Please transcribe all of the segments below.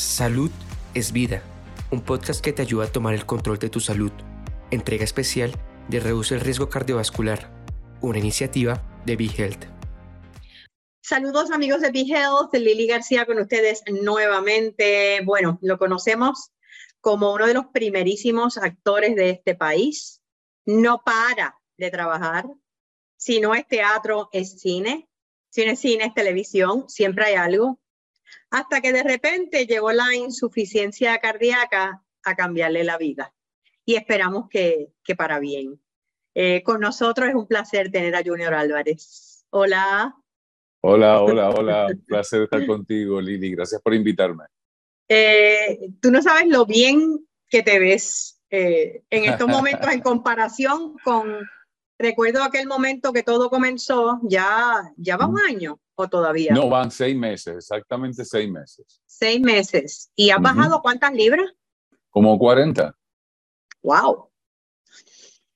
Salud es vida, un podcast que te ayuda a tomar el control de tu salud. Entrega especial de Reduce el Riesgo Cardiovascular, una iniciativa de BeHealth. Saludos amigos de BeHealth, Lili García con ustedes nuevamente. Bueno, lo conocemos como uno de los primerísimos actores de este país. No para de trabajar. Si no es teatro, es cine. Si no es cine, es televisión. Siempre hay algo hasta que de repente llegó la insuficiencia cardíaca a cambiarle la vida. Y esperamos que, para bien. Eh, con nosotros es un placer tener a Junior Álvarez. Hola. Hola, hola, hola. Un placer estar contigo, Lili. Gracias por invitarme. Eh, tú no sabes lo bien que te ves eh, en estos momentos en comparación con, recuerdo aquel momento que todo comenzó, ya, ya va un año todavía? No, van seis meses, exactamente seis meses. Seis meses. ¿Y has bajado cuántas libras? Como 40. ¡Wow!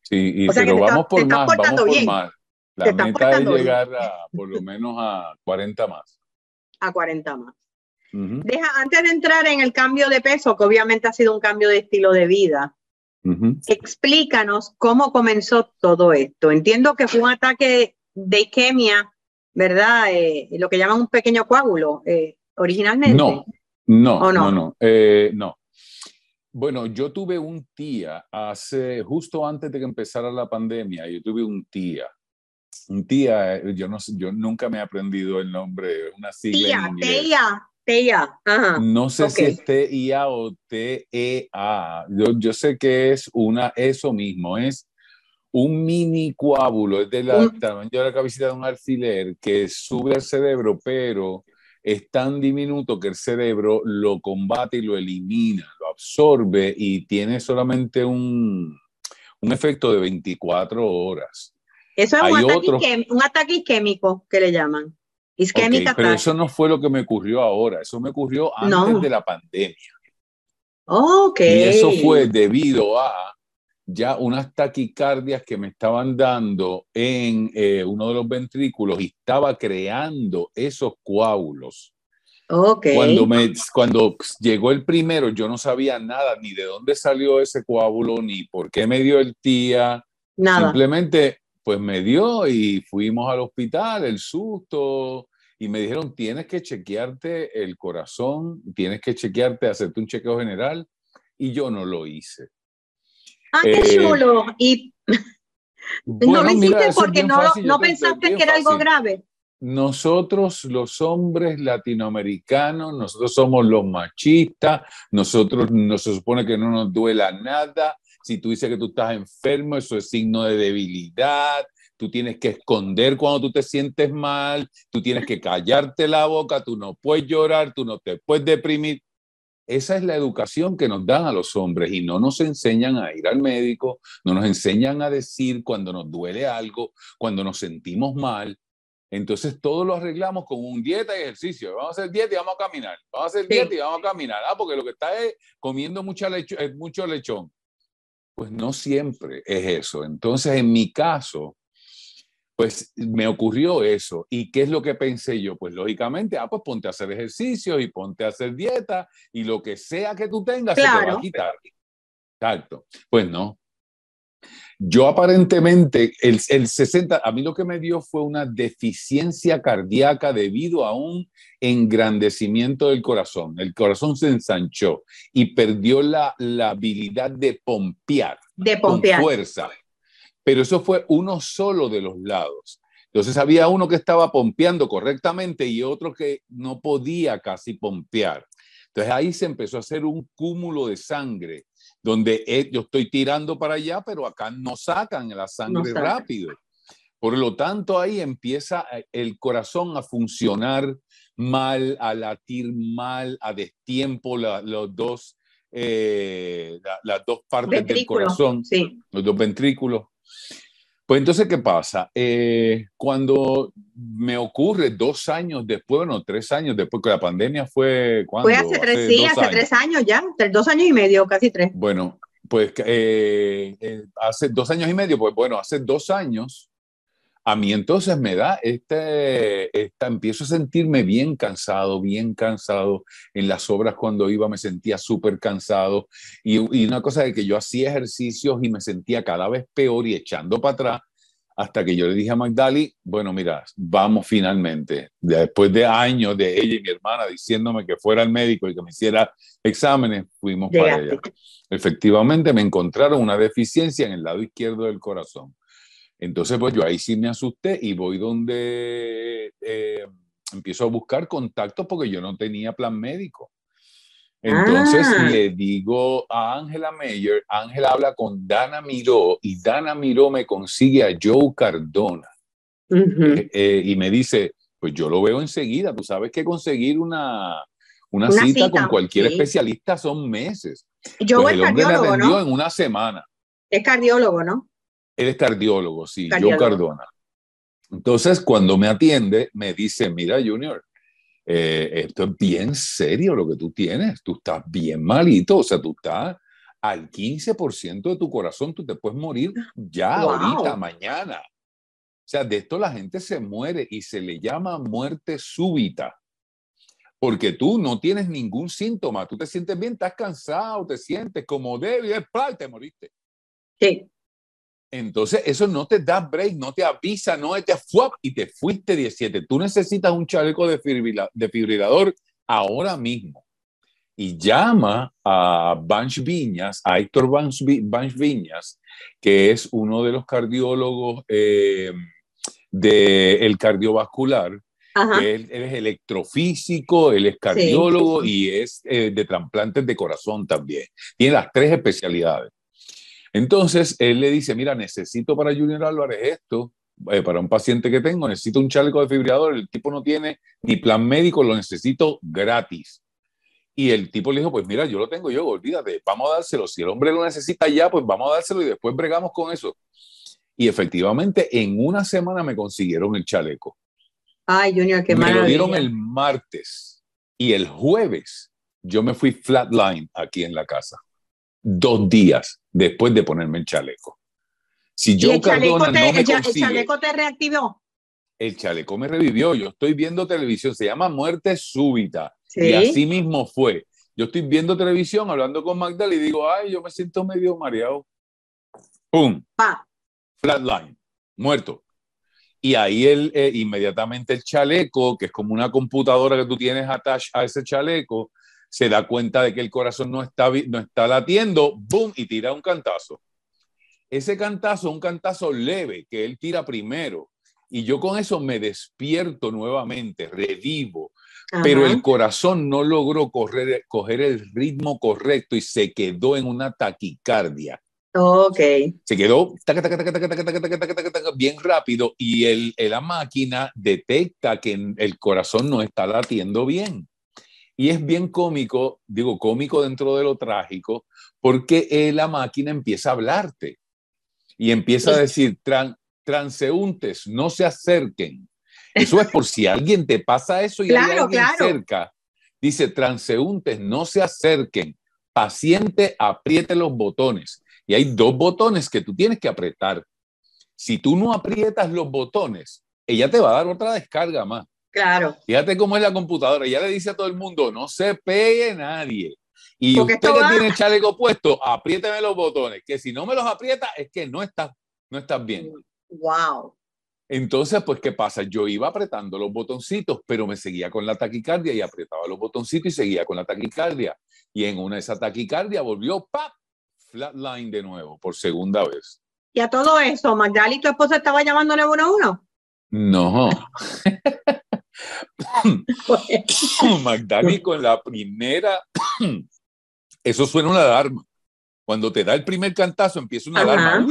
Sí, y, pero vamos por más, vamos por más. La meta es llegar a por lo menos a 40 más. A 40 más. Deja, antes de entrar en el cambio de peso, que obviamente ha sido un cambio de estilo de vida, explícanos cómo comenzó todo esto. Entiendo que fue un ataque de isquemia ¿verdad? Eh, lo que llaman un pequeño coágulo, eh, originalmente. No, no, no, no, eh, no, Bueno, yo tuve un tía hace, justo antes de que empezara la pandemia, yo tuve un tía. Un tía, yo no yo nunca me he aprendido el nombre, una sigla tía, Tía, Ajá. No sé si es T-I-A o T-E-A. Yo, yo sé que es una, eso mismo, es un mini coágulo, es del tamaño de la cabecita de un alfiler que sube al cerebro, pero es tan diminuto que el cerebro lo combate y lo elimina, lo absorbe y tiene solamente un, un efecto de 24 horas. Eso es un ataque, un ataque, isquémico que le llaman. Isquémica pero eso no fue lo que me ocurrió ahora, eso me ocurrió antes de la pandemia. Okay. Y eso fue debido a ya unas taquicardias que me estaban dando en eh, uno de los ventrículos y estaba creando esos coágulos. Okay. Cuando, me, cuando llegó el primero, yo no sabía nada, ni de dónde salió ese coágulo, ni por qué me dio el tía. Nada. Simplemente, pues me dio y fuimos al hospital, el susto, y me dijeron, tienes que chequearte el corazón, tienes que chequearte, hacerte un chequeo general, y yo no lo hice. Ah, qué eh, chulo. Y no lo hiciste porque no, no pensaste que era algo grave. Nosotros, los hombres latinoamericanos, nosotros somos los machistas, nosotros no se supone que no nos duela nada. Si tú dices que tú estás enfermo, eso es signo de debilidad. Tú tienes que esconder cuando tú te sientes mal, tú tienes que callarte la boca, tú no puedes llorar, tú no te puedes deprimir. Esa es la educación que nos dan a los hombres y no nos enseñan a ir al médico, no nos enseñan a decir cuando nos duele algo, cuando nos sentimos mal. Entonces todo lo arreglamos con un dieta y ejercicio. Vamos a hacer dieta y vamos a caminar. Vamos a hacer dieta y vamos a caminar. Ah, porque lo que está es comiendo mucha lecho, mucho lechón. Pues no siempre es eso. Entonces, en mi caso, pues me ocurrió eso. ¿Y qué es lo que pensé yo? Pues lógicamente, ah, pues ponte a hacer ejercicio y ponte a hacer dieta y lo que sea que tú tengas se te va a quitar. Exacto. Pues no. Yo aparentemente, el, el 60, a mí lo que me dio fue una deficiencia cardíaca debido a un engrandecimiento del corazón. El corazón se ensanchó y perdió la, la habilidad de pompear. De pompear. Con fuerza pero eso fue uno solo de los lados. Entonces había uno que estaba pompeando correctamente y otro que no podía casi pompear. Entonces ahí se empezó a hacer un cúmulo de sangre, donde eh, yo estoy tirando para allá, pero acá no sacan la sangre rápido. Por lo tanto, ahí empieza eh, el corazón a funcionar mal, a latir mal, a destiempo los dos, eh, las dos partes del corazón, los dos ventrículos. Pues entonces, ¿qué pasa? Eh, cuando me ocurre dos años después, bueno, tres años después, que la pandemia fue... ¿cuándo? Fue hace tres, sí, hace tres años ya, dos años y medio, casi tres. Bueno, pues eh, eh, hace dos años y medio, pues bueno, hace dos años a mí entonces me da este, esta, empiezo a sentirme bien cansado, bien cansado. En las obras cuando iba me sentía súper cansado y, y, una cosa de que yo hacía ejercicios y me sentía cada vez peor y echando para atrás hasta que yo le dije a Magdali, bueno, mira, vamos finalmente. Después de años de ella y mi hermana diciéndome que fuera al médico y que me hiciera exámenes, fuimos para allá. Efectivamente, me encontraron una deficiencia en el lado izquierdo del corazón. Entonces, pues yo ahí sí me asusté y voy donde eh, empiezo a buscar contactos porque yo no tenía plan médico. Entonces ah. le digo a Ángela Meyer, Ángela habla con Dana Miró y Dana Miró me consigue a Joe Cardona. Eh, eh, y me dice, pues yo lo veo enseguida, tú sabes que conseguir una, una, cita, con cualquier especialista son meses. Joe pues es el hombre cardiólogo, ¿no? en una semana. Es cardiólogo, ¿no? Él es cardiólogo, sí, Joe Cardona. Entonces, cuando me atiende, me dice, mira, Junior, eh, esto es bien serio lo que tú tienes, tú estás bien malito, o sea, tú estás al 15% de tu corazón, tú te puedes morir ya ahorita, mañana. O sea, de esto la gente se muere y se le llama muerte súbita. Porque tú no tienes ningún síntoma, tú te sientes bien, estás cansado, te sientes como débil, y te moriste. Sí. Entonces, eso no te da break, no te avisa, no te fuap y te fuiste 17. Tú necesitas un chaleco de defibrilador ahora mismo. Y llama a Banch Viñas, a Héctor Banch Viñas, que es uno de los cardiólogos eh, del cardiovascular. Él, es electrofísico, él es cardiólogo y es eh, de trasplantes de corazón también. Tiene las tres especialidades. Entonces, él le dice, mira, necesito para Junior Álvarez esto, eh, para un paciente que tengo, necesito un chaleco de fibrillador, el tipo no tiene ni plan médico, lo necesito gratis. Y el tipo le dijo, pues mira, yo lo tengo yo, olvídate, vamos a dárselo. Si el hombre lo necesita ya, pues vamos a dárselo y después bregamos con eso. Y efectivamente, en una semana me consiguieron el chaleco. Ay, Junior, qué Me lo dieron el martes y el jueves yo me fui flatline aquí en la casa dos días después de ponerme el chaleco. Si yo Cardona no me el, chaleco te reactivó. El chaleco me revivió. Yo estoy viendo televisión, se llama Muerte Súbita. Y así mismo fue. Yo estoy viendo televisión, hablando con Magdalena y digo, ay, yo me siento medio mareado. ¡Pum! Flatline, muerto. Y ahí él, eh, inmediatamente el chaleco, que es como una computadora que tú tienes attached a ese chaleco, se da cuenta de que el corazón no está, no está latiendo, ¡boom! y tira un cantazo. Ese cantazo, un cantazo leve que él tira primero, y yo con eso me despierto nuevamente, revivo, pero el corazón no logró correr, coger el ritmo correcto y se quedó en una taquicardia. Ok. Se quedó bien rápido y el, la máquina detecta que el corazón no está latiendo bien. Y es bien cómico, digo cómico dentro de lo trágico, porque eh, la máquina empieza a hablarte y empieza a decir, transeúntes, no se acerquen. Eso es por si alguien te pasa eso y hay alguien cerca. Dice, transeúntes, no se acerquen. Paciente, apriete los botones. Y hay dos botones que tú tienes que apretar. Si tú no aprietas los botones, ella te va a dar otra descarga más. Claro. Fíjate cómo es la computadora. Ya le dice a todo el mundo, no se pegue nadie. Y usted que tiene el chaleco puesto, apriéteme los botones, que si no me los aprieta es que no estás, no estás bien. Wow. Entonces, pues, ¿qué pasa? Yo iba apretando los botoncitos, pero me seguía con la taquicardia y apretaba los botoncitos y seguía con la taquicardia. Y en una de esas taquicardia volvió, ¡pap! Flatline de nuevo, por segunda vez. Y a todo eso, Magdali, ¿tu esposa estaba llamándole uno a uno? No. Magdalena con la primera, eso suena una alarma. Cuando te da el primer cantazo, empieza una alarma.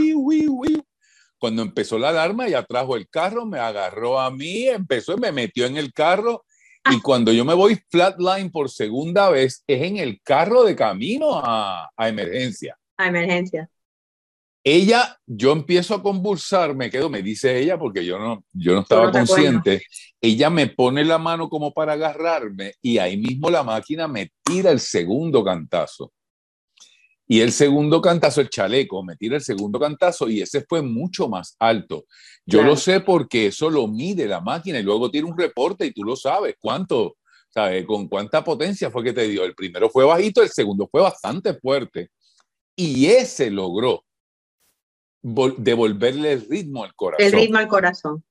Cuando empezó la alarma, ya trajo el carro, me agarró a mí, empezó me metió en el carro. Y cuando yo me voy flatline por segunda vez, es en el carro de camino a, a emergencia. A emergencia ella, yo empiezo a convulsar, me quedo, me dice ella, porque yo no, yo no estaba consciente, ella me pone la mano como para agarrarme y ahí mismo la máquina me tira el segundo cantazo. Y el segundo cantazo, el chaleco, me tira el segundo cantazo y ese fue mucho más alto. Yo lo sé porque eso lo mide la máquina y luego tiene un reporte y tú lo sabes. ¿Cuánto? ¿Sabes? ¿Con cuánta potencia fue que te dio? El primero fue bajito, el segundo fue bastante fuerte. Y ese logró devolverle el ritmo al corazón. El ritmo al corazón.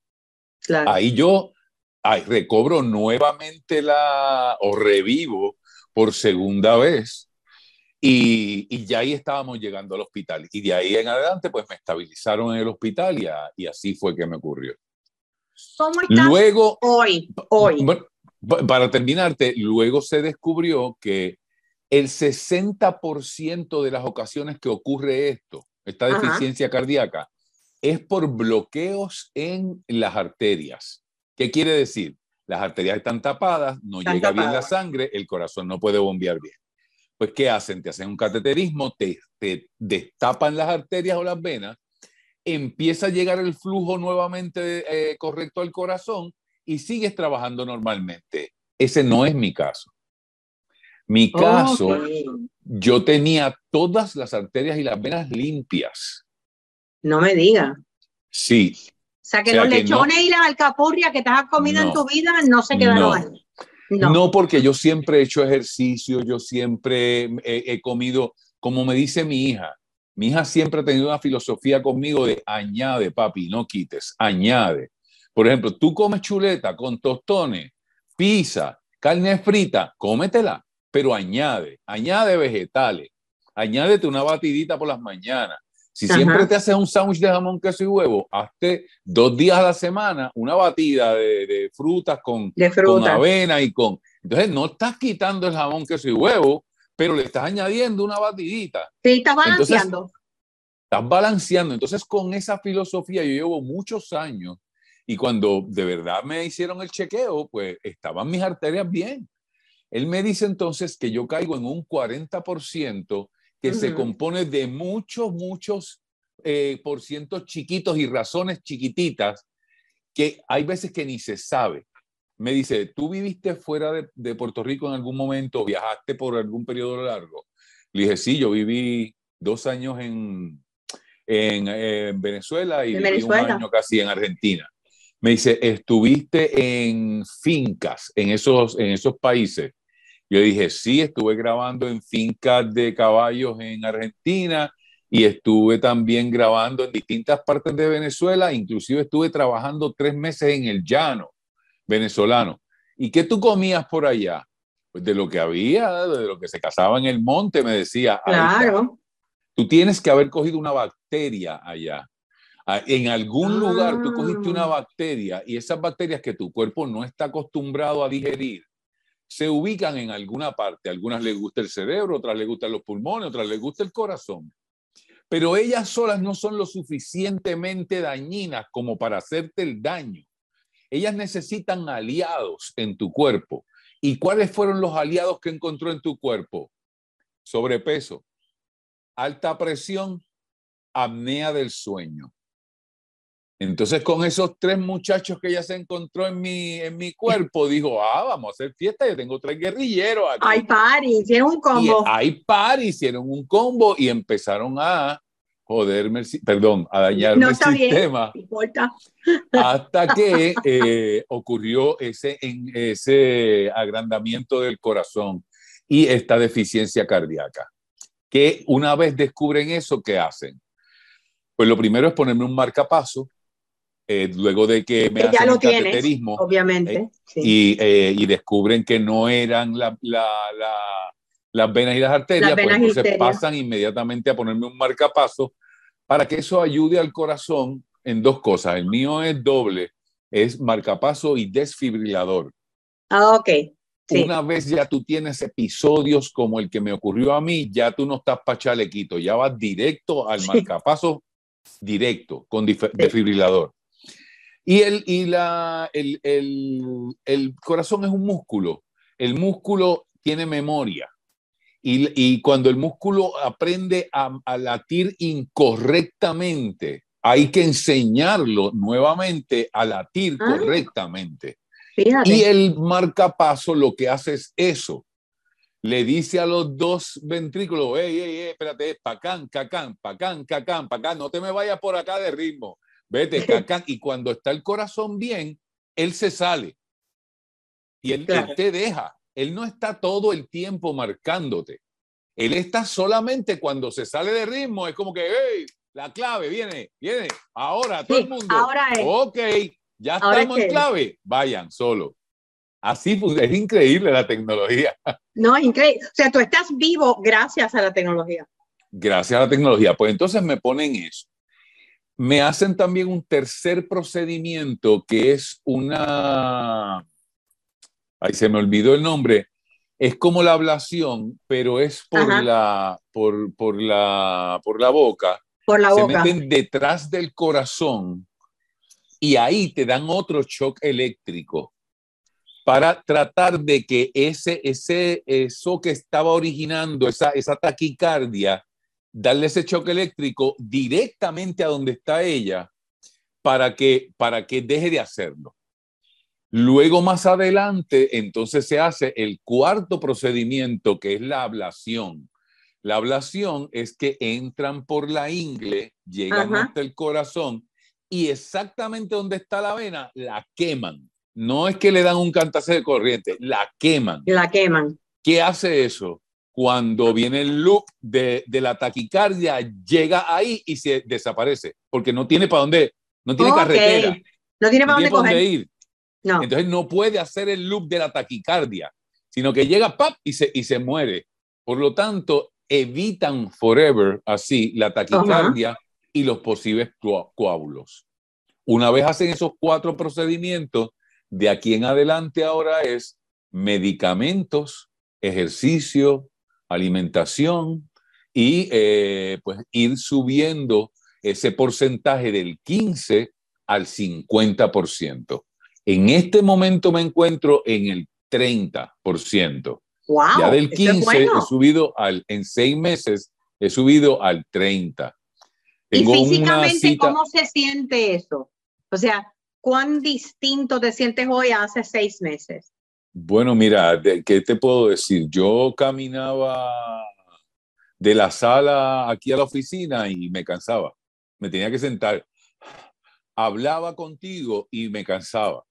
Claro. Ahí yo recobro nuevamente la, o revivo por segunda vez. Y, ya ahí estábamos llegando al hospital. Y de ahí en adelante, pues me estabilizaron en el hospital y, así fue que me ocurrió. ¿Cómo estás luego, hoy? hoy? para terminarte, luego se descubrió que el 60% de las ocasiones que ocurre esto, esta deficiencia cardíaca, es por bloqueos en las arterias. ¿Qué quiere decir? Las arterias están tapadas, no llega bien la sangre, el corazón no puede bombear bien. Pues, ¿qué hacen? Te hacen un cateterismo, te, destapan las arterias o las venas, empieza a llegar el flujo nuevamente eh, correcto al corazón y sigues trabajando normalmente. Ese no es mi caso. Mi caso, yo tenía todas las arterias y las venas limpias. No me diga. Sí, o sea, que los lechones y las alcapurrias que te has comido en tu vida no se quedaron ahí. No. porque yo siempre he hecho ejercicio, yo siempre he, comido, como me dice mi hija, mi hija siempre ha tenido una filosofía conmigo de añade, papi, no quites, añade. Por ejemplo, tú comes chuleta con tostones, pizza, carne frita, cómetela, pero añade, añade vegetales, añádete una batidita por las mañanas, si siempre te haces un sándwich de jamón, queso y huevo, hazte dos días a la semana una batida de, frutas con, con avena y con... Entonces no estás quitando el jamón, queso y huevo, pero le estás añadiendo una batidita. Sí, estás balanceando. estás balanceando. Entonces con esa filosofía yo llevo muchos años y cuando de verdad me hicieron el chequeo, pues estaban mis arterias bien. Él me dice entonces que yo caigo en un 40% que se compone de muchos, muchos eh, por cientos chiquitos y razones chiquititas que hay veces que ni se sabe. Me dice, ¿tú viviste fuera de, de Puerto Rico en algún momento? ¿Viajaste por algún periodo largo? Le dije, sí, yo viví dos años en, en, Venezuela y viví un año casi en Argentina. Me dice, ¿estuviste en fincas en esos, en esos países? Yo dije, sí, estuve grabando en fincas de caballos en Argentina y estuve también grabando en distintas partes de Venezuela, inclusive estuve trabajando tres meses en el llano venezolano. ¿Y qué tú comías por allá? Pues de lo que había, de lo que se cazaba en el monte, me decía. Claro. Tú tienes que haber cogido una bacteria allá. Ah, en algún lugar tú cogiste una ah. bacteria y esas bacterias que tu cuerpo no está acostumbrado a digerir, se ubican en alguna parte. algunas les gusta el cerebro, otras les gustan los pulmones, otras les gusta el corazón. Pero ellas solas no son lo suficientemente dañinas como para hacerte el daño. Ellas necesitan aliados en tu cuerpo. ¿Y cuáles fueron los aliados que encontró en tu cuerpo? Sobrepeso, alta presión, apnea del sueño. Entonces, con esos tres muchachos que ella se encontró en mi, en mi cuerpo, dijo, ah, vamos a hacer fiesta, yo tengo tres guerrilleros aquí. Hay party, hicieron un combo. hay party, hicieron un combo y empezaron a joderme, perdón, a dañarme el sistema. hasta que eh, ocurrió ese, en, ese agrandamiento del corazón y esta deficiencia cardíaca. Que una vez descubren eso, ¿qué hacen? Pues lo primero es ponerme un marcapaso eh, luego de que me hacen el cateterismo, obviamente, eh, y, eh, y, descubren que no eran la, la, las venas y las arterias, pues entonces pasan inmediatamente a ponerme un marcapaso para que eso ayude al corazón en dos cosas. El mío es doble, es marcapaso y desfibrilador. Ah, ok. Una vez ya tú tienes episodios como el que me ocurrió a mí, ya tú no estás para chalequito, ya vas directo al marcapaso, directo, con desfibrilador. Y, el, y la, el, el, el, corazón es un músculo. El músculo tiene memoria. Y, y cuando el músculo aprende a, a, latir incorrectamente, hay que enseñarlo nuevamente a latir ah. correctamente. Y el marcapaso lo que hace es eso. le dice a los dos ventrículos, hey, hey, hey, espérate, pacán, cacán, pacán, cacán, pacán, no te me vayas por acá de ritmo, vete, cacán. Y cuando está el corazón bien, él se sale. Y él, te deja. Él no está todo el tiempo marcándote. Él está solamente cuando se sale de ritmo, es como que, hey, la clave viene, viene, ahora todo el mundo. Ahora es. Ok, ya estamos en clave, vayan solo. Así pues, es increíble la tecnología. No, increíble. O sea, tú estás vivo gracias a la tecnología. Gracias a la tecnología. Pues entonces me ponen eso. Me hacen también un tercer procedimiento que es una... Ahí se me olvidó el nombre. Es como la ablación, pero es por la, por, por, la, por la boca. Por la se boca. meten detrás del corazón y ahí te dan otro shock eléctrico para tratar de que ese, ese, eso que estaba originando esa, esa taquicardia, darle ese choque eléctrico directamente a donde está ella para que, para que deje de hacerlo. Luego más adelante, entonces se hace el cuarto procedimiento, que es la ablación. La ablación es que entran por la ingle, llegan hasta el corazón y exactamente donde está la vena la queman. No es que le dan un cantazo de corriente, la queman. La queman. ¿Qué hace eso? Cuando viene el loop de, la taquicardia, llega ahí y se desaparece, porque no tiene para dónde, no tiene carretera. No tiene para dónde, ir. No. Entonces no puede hacer el loop de la taquicardia, sino que llega pap y se, y se muere. Por lo tanto, evitan forever así la taquicardia y los posibles coágulos. Una vez hacen esos cuatro procedimientos, de aquí en adelante ahora es medicamentos, ejercicio, alimentación y eh, pues ir subiendo ese porcentaje del 15 al 50%. En este momento me encuentro en el 30%. Wow, ya del 15 he subido al, en seis meses, he subido al 30. ¿Y físicamente cómo se siente eso? O sea, ¿cuán distinto te sientes hoy a hace seis meses? Bueno, mira, ¿qué te puedo decir? Yo caminaba de la sala aquí a la oficina y me cansaba. Me tenía que sentar. Hablaba contigo y me cansaba.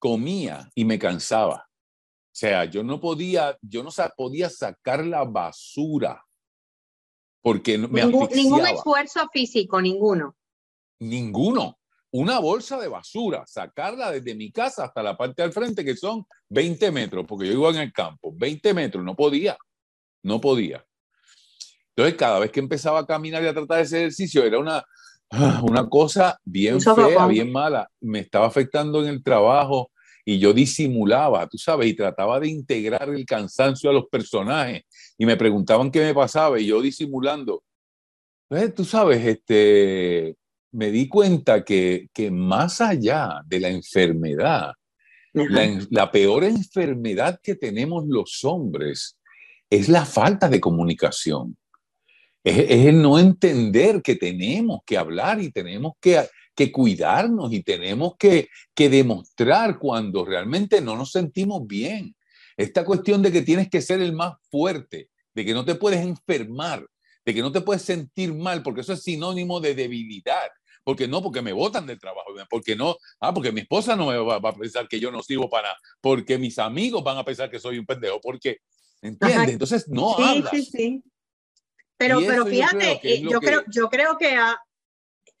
Comía y me cansaba. O sea, yo no podía, yo no podía sacar la basura porque me Ningún, ningún esfuerzo físico, ninguno. Ninguno una bolsa de basura, sacarla desde mi casa hasta la parte al frente, que son 20 metros, porque yo iba en el campo, 20 metros, no podía, no podía. Entonces, cada vez que empezaba a caminar y a tratar ese ejercicio, era una, una cosa bien fea, bien mala. Me estaba afectando en el trabajo y yo disimulaba, tú sabes, y trataba de integrar el cansancio a los personajes. Y me preguntaban qué me pasaba y yo disimulando. Tú sabes, este, me di cuenta que, más allá de la enfermedad, la, peor enfermedad que tenemos los hombres es la falta de comunicación. Es, el no entender que tenemos que hablar y tenemos que, que cuidarnos y tenemos que, que demostrar cuando realmente no nos sentimos bien. Esta cuestión de que tienes que ser el más fuerte, de que no te puedes enfermar, de que no te puedes sentir mal, porque eso es sinónimo de debilidad. Porque no, porque me botan del trabajo, porque no, ah, porque mi esposa no me va, a pensar que yo no sirvo para, porque mis amigos van a pensar que soy un pendejo, porque, ¿entiendes? Entonces no sí, hablas. Sí, sí, Pero, pero fíjate, eh, yo creo, yo creo, que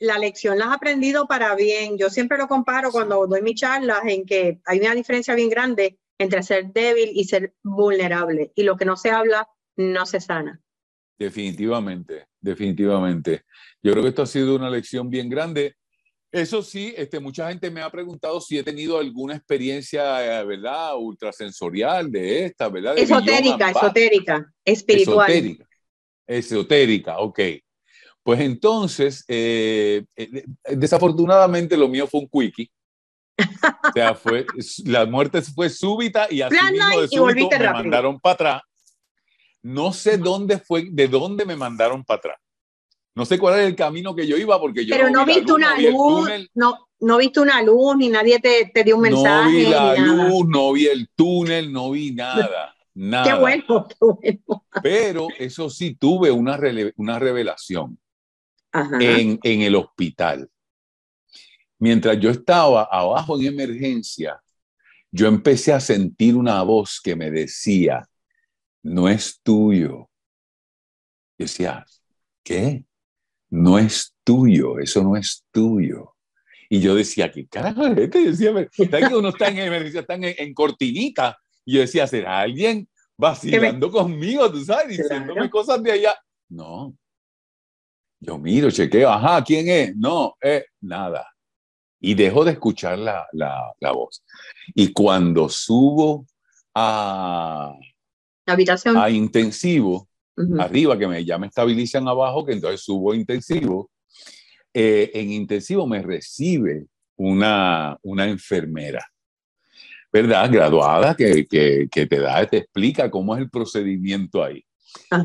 la lección la has aprendido para bien. Yo siempre lo comparo cuando doy mis charlas en que hay una diferencia bien grande entre ser débil y ser vulnerable. Y lo que no se habla, no se sana. Definitivamente, definitivamente. Yo creo que esto ha sido una lección bien grande. Eso sí, este, mucha gente me ha preguntado si he tenido alguna experiencia, eh, ¿verdad? Ultrasensorial de esta, ¿verdad? esotérica, esotérica, espiritual. Esotérica, esotérica, ok. Pues entonces, eh, eh, desafortunadamente lo mío fue un quickie. o sea, fue, la muerte fue súbita y así mismo de súbito me mandaron para atrás no sé dónde fue, de dónde me mandaron para atrás. No sé cuál era el camino que yo iba porque yo Pero no, viste una luz, no, no viste una luz, ni nadie te, te dio un mensaje. No vi la luz, no vi el túnel, no vi nada. Nada. Qué bueno, qué bueno. Pero eso sí, tuve una, una revelación Ajá. en, en el hospital. Mientras yo estaba abajo en emergencia, yo empecé a sentir una voz que me decía, no es tuyo. Yo decía, ¿qué? No es tuyo, eso no es tuyo. Y yo decía, ¿qué carajo es decía, ¿sabes que uno está en emergencia, están en, en cortinita? Y yo decía, ¿será alguien vacilando conmigo, tú sabes, diciéndome cosas de allá? No. Yo miro, chequeo, ajá, ¿quién es? No, eh, nada. Y dejo de escuchar la, la, la voz. Y cuando subo a, La habitación. a intensivo, Arriba, que me, ya me estabilizan abajo, que entonces subo intensivo. Eh, en intensivo me recibe una, una enfermera, ¿verdad? Graduada, que, que, que te da, te explica cómo es el procedimiento ahí.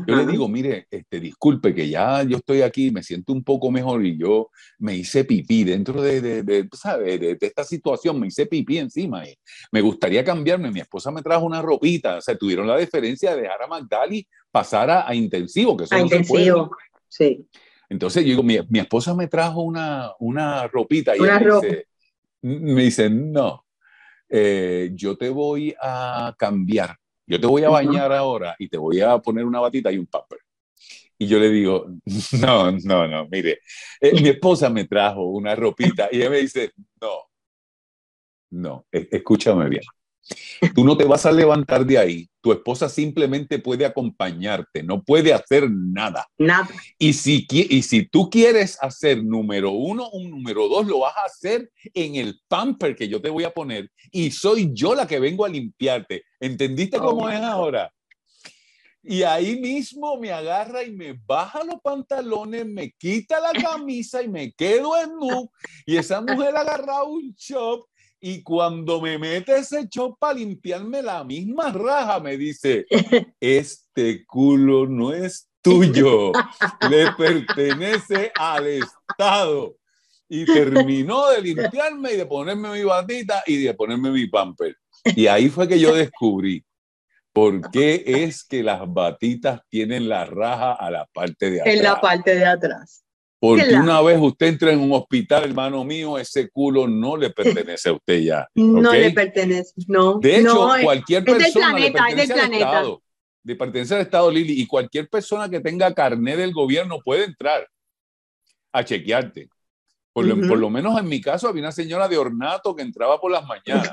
Yo le digo, mire, este, disculpe que ya yo estoy aquí, me siento un poco mejor y yo me hice pipí dentro de, de, sabes, de, de esta situación, me hice pipí encima y me gustaría cambiarme. Mi esposa me trajo una ropita, o sea, tuvieron la deferencia de dejar a Magdali pasar a, intensivo, que eso A no se puede. intensivo. Sí. Entonces yo digo, mi, mi esposa me trajo una, una ropita y Una ella me ropa. dice, me dice, no, eh, yo te voy a cambiar, yo te voy a bañar ahora y te voy a poner una batita y un pamper. Y yo le digo, no, no, no, mire, eh, mi esposa me trajo una ropita y ella me dice, no, no, e- escúchame bien. Tú no te vas a levantar de ahí. Tu esposa simplemente puede acompañarte, no puede hacer nada. Nada. Y si, y si tú quieres hacer número uno, un número dos, lo vas a hacer en el pamper que yo te voy a poner y soy yo la que vengo a limpiarte. ¿Entendiste Oh cómo es ahora? Y ahí mismo me agarra y me baja los pantalones, me quita la camisa y me quedo en nu. Y esa mujer agarra un chop y cuando me mete ese chop para limpiarme la misma raja, me dice, este culo no es tuyo, le pertenece al Estado. Y terminó de limpiarme y de ponerme mi batita y de ponerme mi pamper. Y ahí fue que yo descubrí por qué es que las batitas tienen la raja a la parte de atrás. En la parte de atrás. Porque una vez usted entra en un hospital, hermano mío, ese culo no le pertenece a usted ya. No ¿ok? le pertenece. No. De hecho, no, eh, cualquier es del persona le planeta, es del pertenece al planeta. Estado. Le pertenece al Estado, Lili. Y cualquier persona que tenga carnet del gobierno puede entrar a chequearte. Por lo, Ujú. por lo menos en mi caso había una señora de ornato que entraba por las mañanas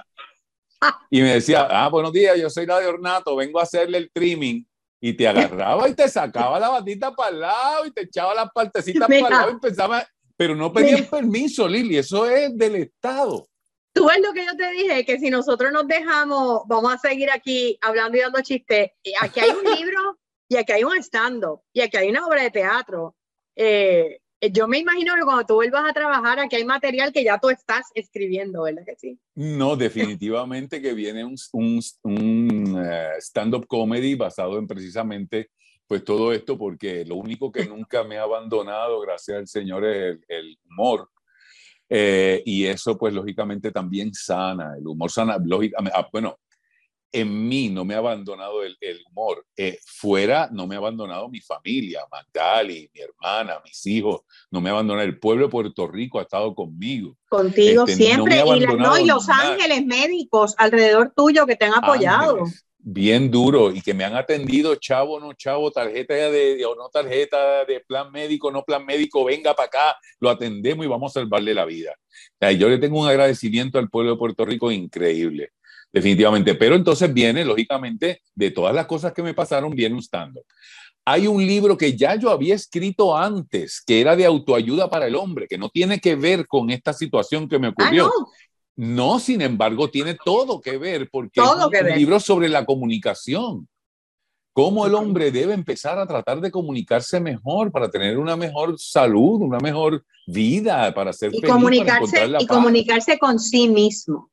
y me decía, ah, buenos días, yo soy la de ornato, vengo a hacerle el trimming. Y te agarraba y te sacaba la batita para el lado y te echaba las partecitas para el lado y empezaba, pero no pedían Mira. permiso, Lili, eso es del Estado. Tú ves lo que yo te dije, que si nosotros nos dejamos, vamos a seguir aquí hablando y dando chistes. Y Aquí hay un libro y aquí hay un stand-up y aquí hay una obra de teatro. Eh, yo me imagino que cuando tú vuelvas a trabajar, aquí hay material que ya tú estás escribiendo, ¿verdad que sí? No, definitivamente que viene un, un, un, eh, stand-up comedy basado en precisamente pues todo esto, porque lo único que nunca me ha abandonado, gracias al Señor, es el, el humor. Eh, y eso pues lógicamente también sana, el humor sana, lógicamente, ah, bueno, en mí no me ha abandonado el, el humor, Eh, fuera no me ha abandonado mi familia, Magdali, mi hermana, mis hijos, no me ha abandonado el pueblo de Puerto Rico, ha estado conmigo. Contigo Este, no siempre. me ha y, la- no, y Los nada. Ángeles médicos alrededor tuyo que te han apoyado. Ángeles, bien duro y que me han atendido, chavo, no chavo, tarjeta de, de- o no tarjeta de plan médico, no plan médico, venga para acá, lo atendemos y vamos a salvarle la vida. O sea, yo le tengo un agradecimiento al pueblo de Puerto Rico increíble, definitivamente. Pero entonces viene, lógicamente, de todas las cosas que me pasaron, viene un stand-up. Hay un libro que ya yo había escrito antes, que era de autoayuda para el hombre, que no tiene que ver con esta situación que me Ah, ocurrió. no. No, sin embargo, tiene todo que ver porque Todo es un, que ver. libro sobre la comunicación. Cómo el hombre debe empezar a tratar de comunicarse mejor para tener una mejor salud, una mejor vida, para ser Y feliz, comunicarse, la y paz. comunicarse con sí mismo.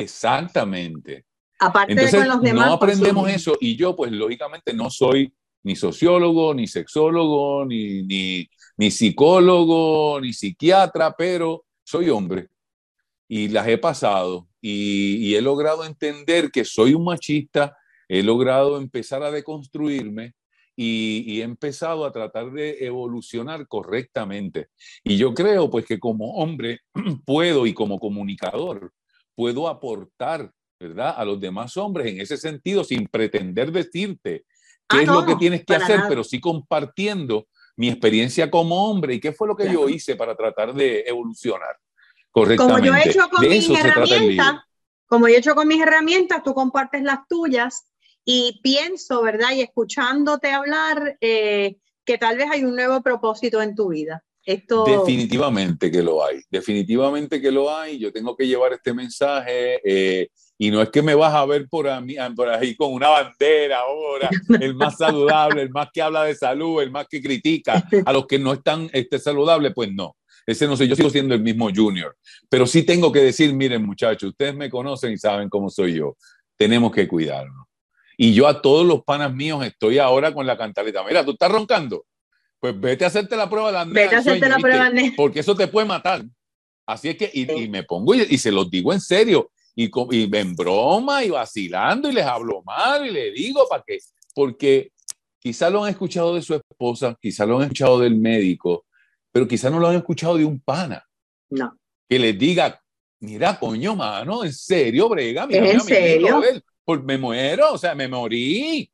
Exactamente. Aparte de con los demás. no aprendemos eso. Y yo, pues, lógicamente, no soy ni sociólogo, ni sexólogo, ni, ni, ni psicólogo, ni psiquiatra, pero soy hombre y las he pasado y, y he logrado entender que soy un machista, he logrado empezar a deconstruirme y, he empezado a tratar de evolucionar correctamente. Y yo creo pues que como hombre puedo y como comunicador puedo aportar, ¿verdad? A los demás hombres en ese sentido sin pretender decirte qué ah, es lo que tienes que hacer, pero sí compartiendo mi experiencia como hombre y qué fue lo que yo hice para tratar de evolucionar correctamente. Como yo he hecho con mis herramientas, como yo he hecho con mis herramientas, tú compartes las tuyas y pienso, ¿verdad? Y escuchándote hablar, eh, que tal vez hay un nuevo propósito en tu vida. Esto... Definitivamente que lo hay, definitivamente que lo hay. Yo tengo que llevar este mensaje eh, y no es que me vas a ver por, por ahí con una bandera ahora, el más saludable, el más que habla de salud, el más que critica a los que no están este, saludables, pues no. Ese no soy, yo sigo siendo el mismo junior. Pero sí tengo que decir, miren muchachos, ustedes me conocen y saben cómo soy yo. Tenemos que cuidarnos. Y yo a todos los panas míos estoy ahora con la cantaleta. Mira, tú estás roncando. Pues vete a hacerte la prueba de apnea. Vete a hacerte la prueba de Porque eso te puede matar. Así es que, y, me pongo y, se los digo en serio, y, y en broma y vacilando, y les hablo mal, y les digo para qué. Porque quizá lo han escuchado de su esposa, quizá lo han escuchado del médico, pero quizá no lo han escuchado de un pana. No. Que les diga, mira, coño, mano, en serio, brega, mira, ¿En serio? pues me muero, o sea, me morí.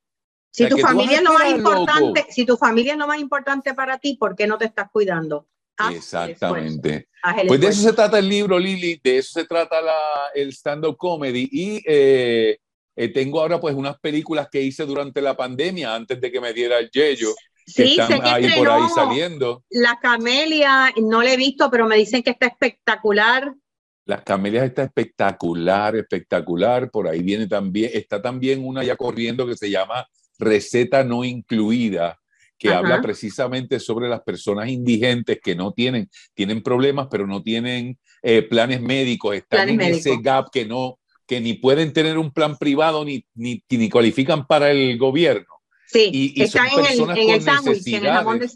Si tu familia es lo más importante, si tu familia es lo más importante para ti, ¿por qué no te estás cuidando? Exactamente. pues de eso se trata el libro, Lili, de eso se trata la, el stand-up comedy. Y eh, eh, tengo ahora pues unas películas que hice durante la pandemia, antes de que me diera el yello. Sí, sé que ahí por ahí saliendo. La Camelia, no la he visto, pero me dicen que está espectacular. Las Camelias está espectacular, espectacular. Por ahí viene también, está también una ya corriendo que se llama Receta No Incluida, que habla precisamente sobre las personas indigentes que no tienen, tienen problemas, pero no tienen eh, planes médicos, están en ese gap que no, que ni pueden tener un plan privado ni, ni, ni cualifican para el gobierno. Sí, y, está en el, en el sándwich, en el jamón de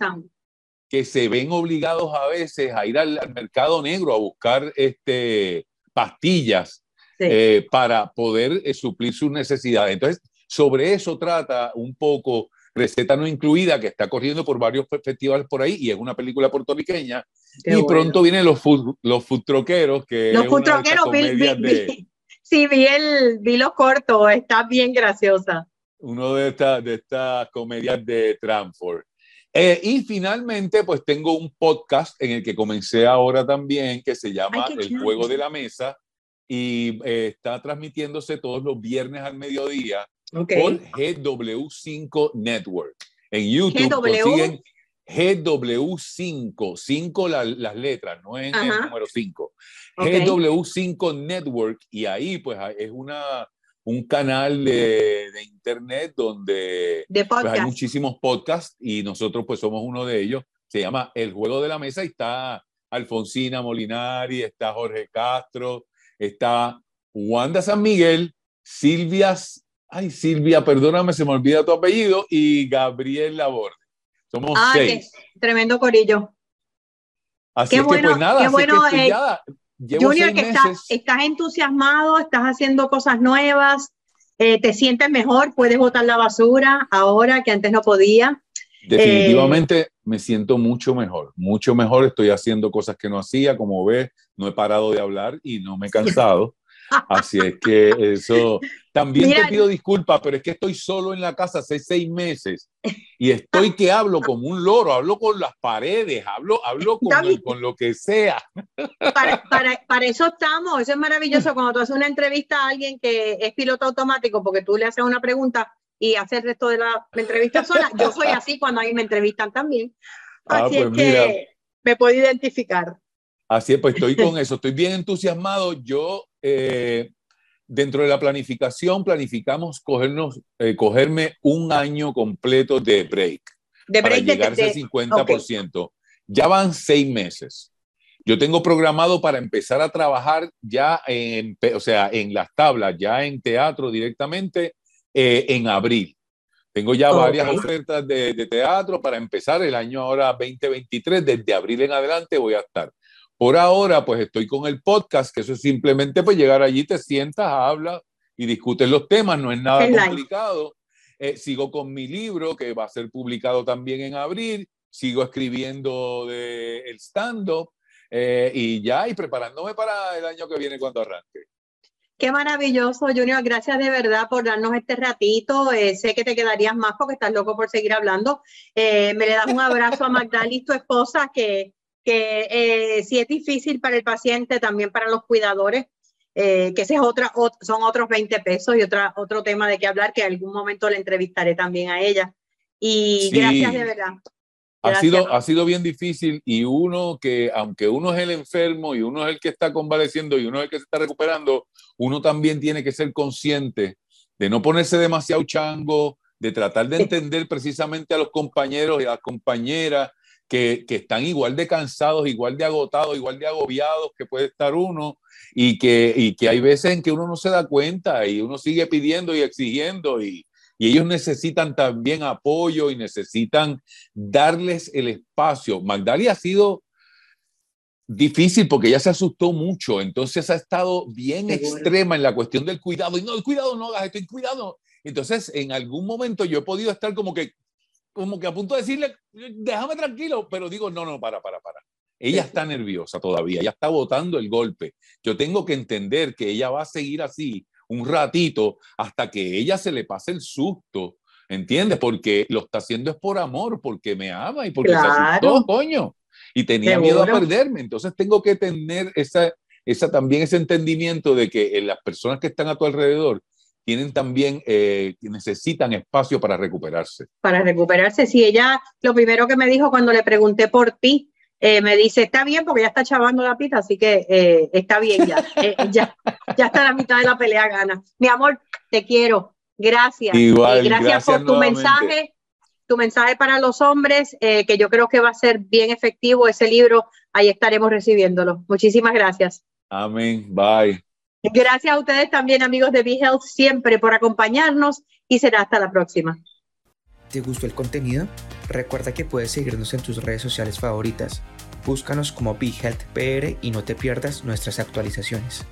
que se ven obligados a veces a ir al, mercado negro a buscar este, pastillas eh, para poder eh, suplir sus necesidades. Entonces, sobre eso trata un poco Receta No Incluida, que está corriendo por varios festivales por ahí y es una película puertorriqueña. y pronto vienen los food, los que los food troqueros, vi, sí, vi, el, vi lo corto, está bien graciosa. Uno de estas de estas comedias de Tramford. Eh, y finalmente, pues tengo un podcast en el que comencé ahora también, que se llama El Juego de la Mesa, y eh, está transmitiéndose todos los viernes al mediodía por GW5 Network. En YouTube consiguen GW5, 5 las letras, no es el número 5. GW5 Network, y ahí pues es una un canal de, internet donde pues, hay muchísimos podcasts y nosotros pues somos uno de ellos. Se llama El Juego de la Mesa y está Alfonsina Molinari, está Jorge Castro, está Wanda San Miguel, Silvia, ay Silvia, perdóname, se me olvida tu apellido, y Gabriel Laborde. Somos ah, seis. tremendo corillo. Así que pues nada, qué bueno, eh, Junior, que estás, entusiasmado, estás haciendo cosas nuevas, eh, te sientes mejor, puedes botar la basura ahora que antes no podía. Definitivamente eh, me siento mucho mejor, mucho mejor. Estoy haciendo cosas que no hacía, como ves, no he parado de hablar y no me he cansado. Así es que eso. También te pido disculpas, pero es que estoy solo en la casa hace seis meses y estoy que hablo como un loro, hablo con las paredes, hablo, hablo con, con lo que sea. Para, para, para, eso estamos, eso es maravilloso cuando tú haces una entrevista a alguien que es piloto automático, porque tú le haces una pregunta y haces el resto de la entrevista sola. Yo soy así cuando a mí me entrevistan también. Ah, así es pues que me puedo identificar. Así es, pues estoy con eso, estoy bien entusiasmado. Yo eh, dentro de la planificación planificamos cogernos, eh, cogerme un año completo de break. De break para llegar al 50%. Ya van seis meses. Yo tengo programado para empezar a trabajar ya en, o sea, en las tablas, ya en teatro directamente eh, en abril. Tengo ya varias ofertas de, de, teatro para empezar el año ahora 2023. Desde abril en adelante voy a estar. Por ahora, pues estoy con el podcast, que eso es simplemente pues llegar allí, te sientas, hablas y discuten los temas, no es nada complicado. Eh, sigo con mi libro que va a ser publicado también en abril, sigo escribiendo de el stand-up eh, y ya, y preparándome para el año que viene cuando arranque. Qué maravilloso, Junior. Gracias de verdad por darnos este ratito. Eh, sé que te quedarías más porque estás loco por seguir hablando. me le das un abrazo a Magdalena, tu esposa, que, que si es difícil para el paciente, también para los cuidadores, eh, que ese es otra, son otros 20 pesos y otra, otro tema de qué hablar que en algún momento le entrevistaré también a ella. Y gracias de verdad. Ha sido, ha sido bien difícil y uno que, aunque uno es el enfermo y uno es el que está convaleciendo y uno es el que se está recuperando, uno también tiene que ser consciente de no ponerse demasiado chango, de tratar de entender precisamente a los compañeros y a las compañeras que, que, están igual de cansados, igual de agotados, igual de agobiados que puede estar uno y que, y que hay veces en que uno no se da cuenta y uno sigue pidiendo y exigiendo y, y ellos necesitan también apoyo y necesitan darles el espacio. Magdalia ha sido difícil porque ella se asustó mucho, entonces ha estado bien extrema en la cuestión del cuidado y no, el cuidado no hagas esto, el cuidado. Entonces, en algún momento yo he podido estar como que como que a punto de decirle, déjame tranquilo, pero digo, no, no, para, para, para. Ella está nerviosa todavía, ella está botando el golpe. Yo tengo que entender que ella va a seguir así un ratito hasta que ella se le pase el susto, ¿entiendes? Porque lo está haciendo es por amor, porque me ama y porque se asustó, coño. Y tenía miedo a perderme. Entonces tengo que tener esa, esa, también ese entendimiento de que las personas que están a tu alrededor tienen también, eh, necesitan espacio para recuperarse. Para recuperarse, sí, ella, lo primero que me dijo cuando le pregunté por ti, eh, me dice, está bien porque ya está chavando la pita, así que eh, está bien ya, ya, ya está la mitad de la pelea gana. Mi amor, te quiero, gracias. Igual, gracias, por tu mensaje, tu mensaje para los hombres, que yo creo que va a ser bien efectivo ese libro, ahí estaremos recibiéndolo. Muchísimas gracias. Amén, bye. Gracias a ustedes también, amigos de BeHealth, siempre por acompañarnos y será hasta la próxima. ¿Te gustó el contenido? Recuerda que puedes seguirnos en tus redes sociales favoritas. Búscanos como BeHealthPR y no te pierdas nuestras actualizaciones.